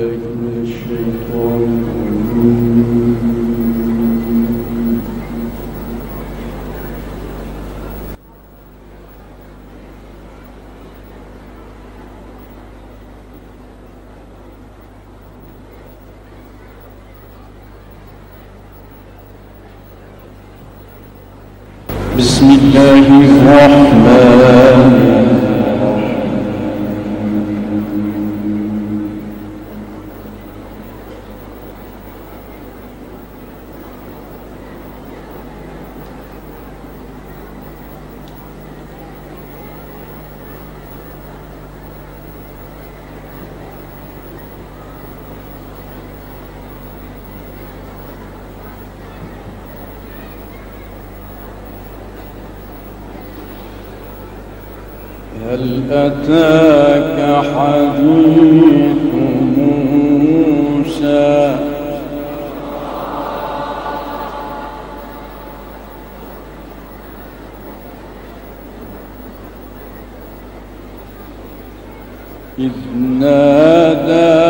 بسم الله هل أتاك حديث موسى؟ إذ ناداه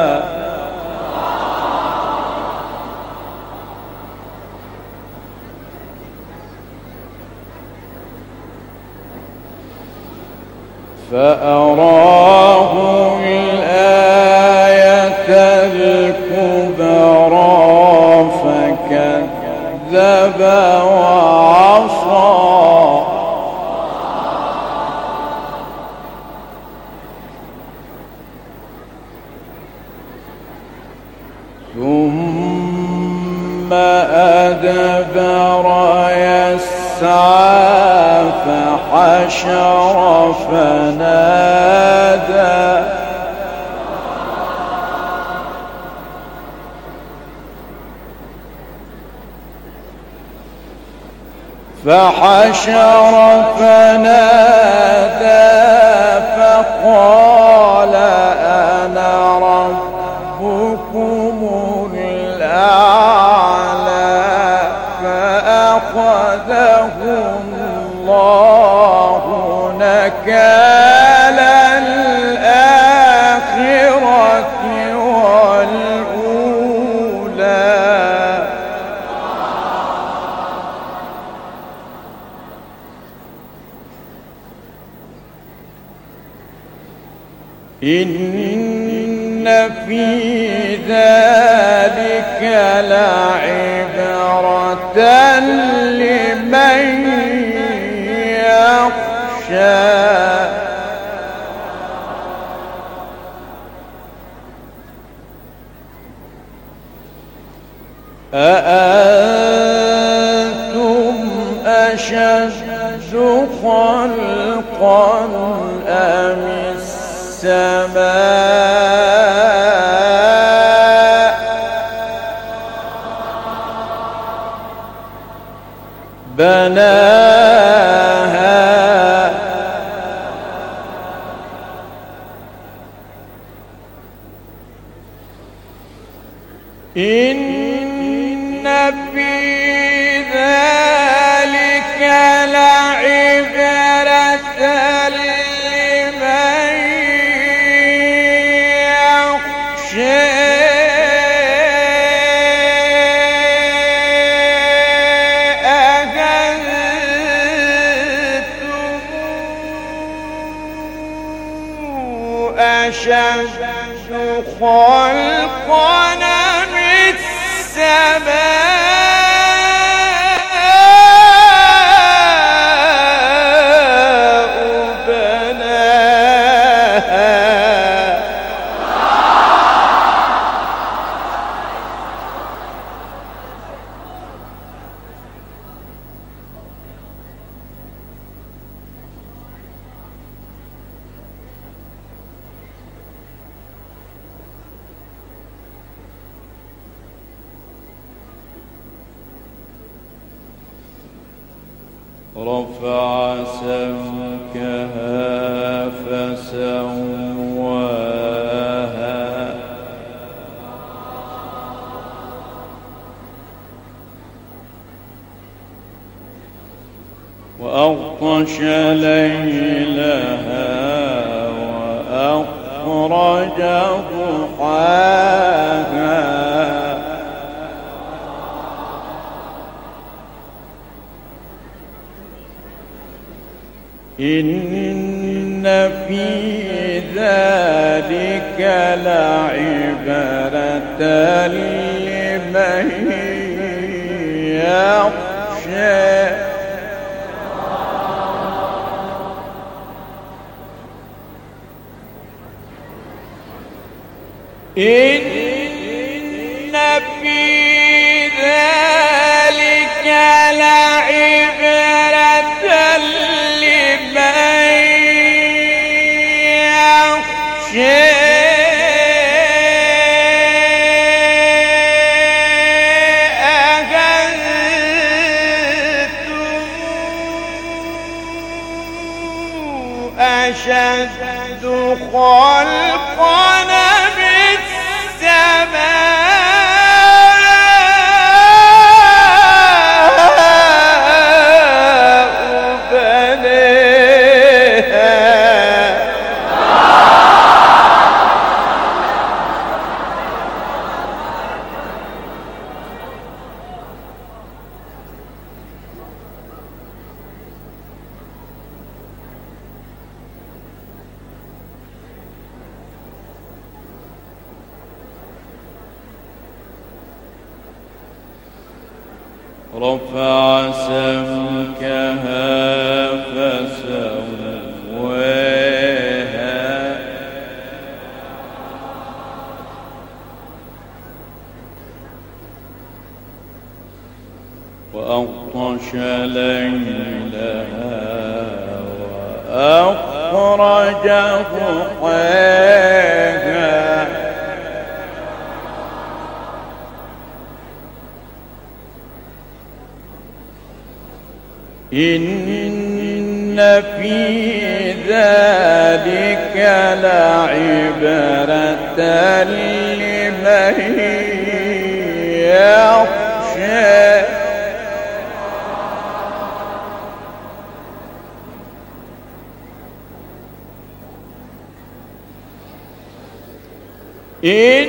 فأراه الآية الكبرى فكذب وعصى. ثم أدبر فحشر فنادى. فحشر فنادى فقال نكال أأنتم أشد خلقا أم السماء إن فسواها وأغطش ليلها وأخرج ضحاها. لعبرة لمن يخشى. أشد خلقنا رفع سمكها إن في ذلك لعبرة لمن يخشى. إن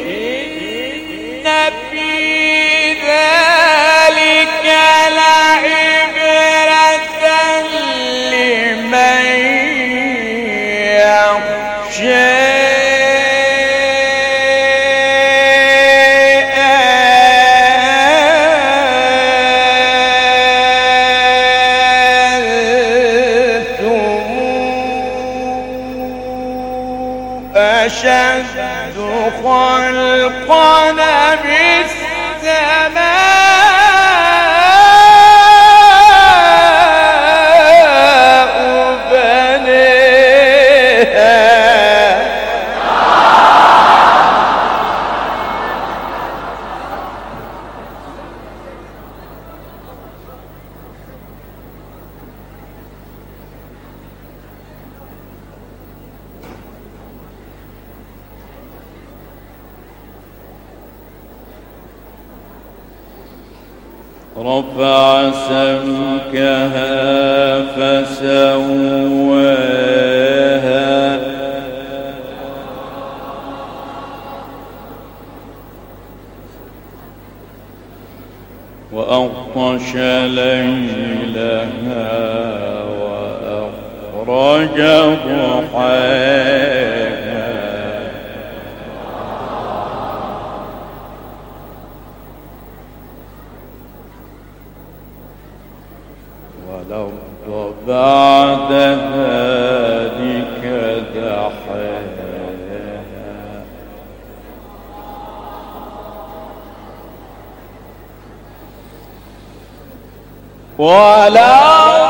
وأغطش ليلها وأخرج ضحاها ولا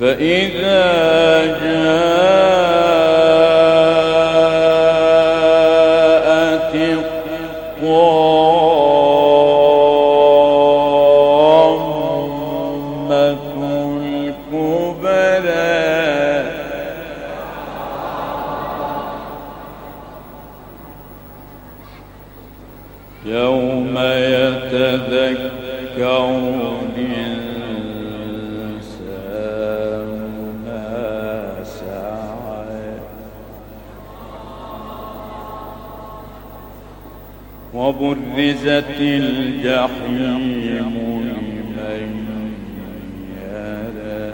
فإذا جاءت وبرزت الجحيم لمن يرى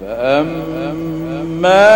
فأما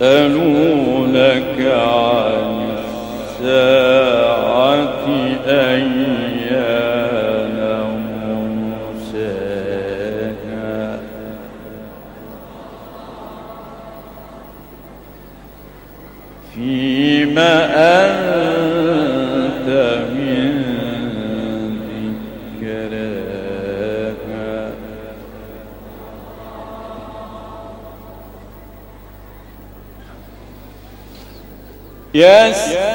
يسألونك عن الساعة فيما أنت من يسألون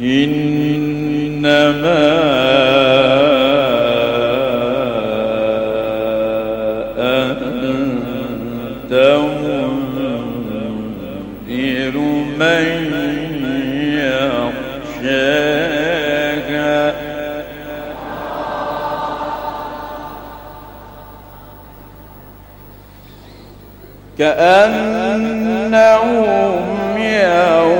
إنما أنت منذر من كأنهم يوم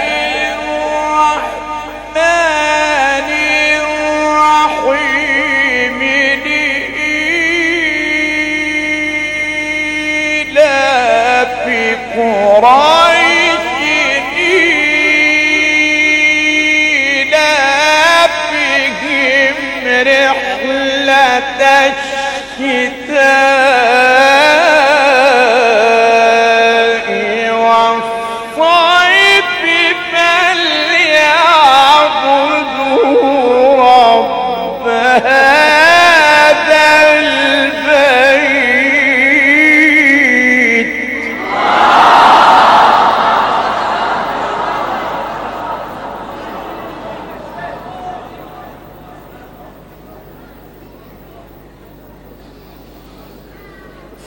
رحلة الشتاء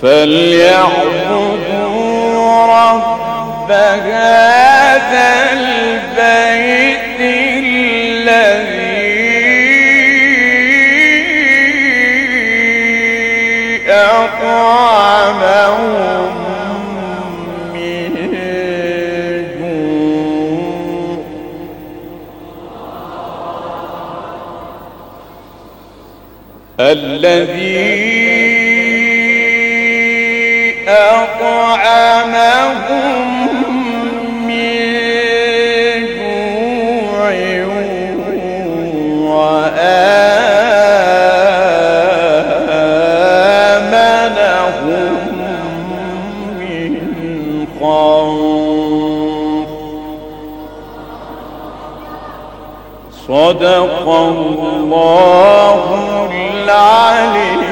فليعبدوا رب هذا البيت الذي أطعمهم الذي أطعمهم من جوع وآمنهم من خوف. صدق الله العلي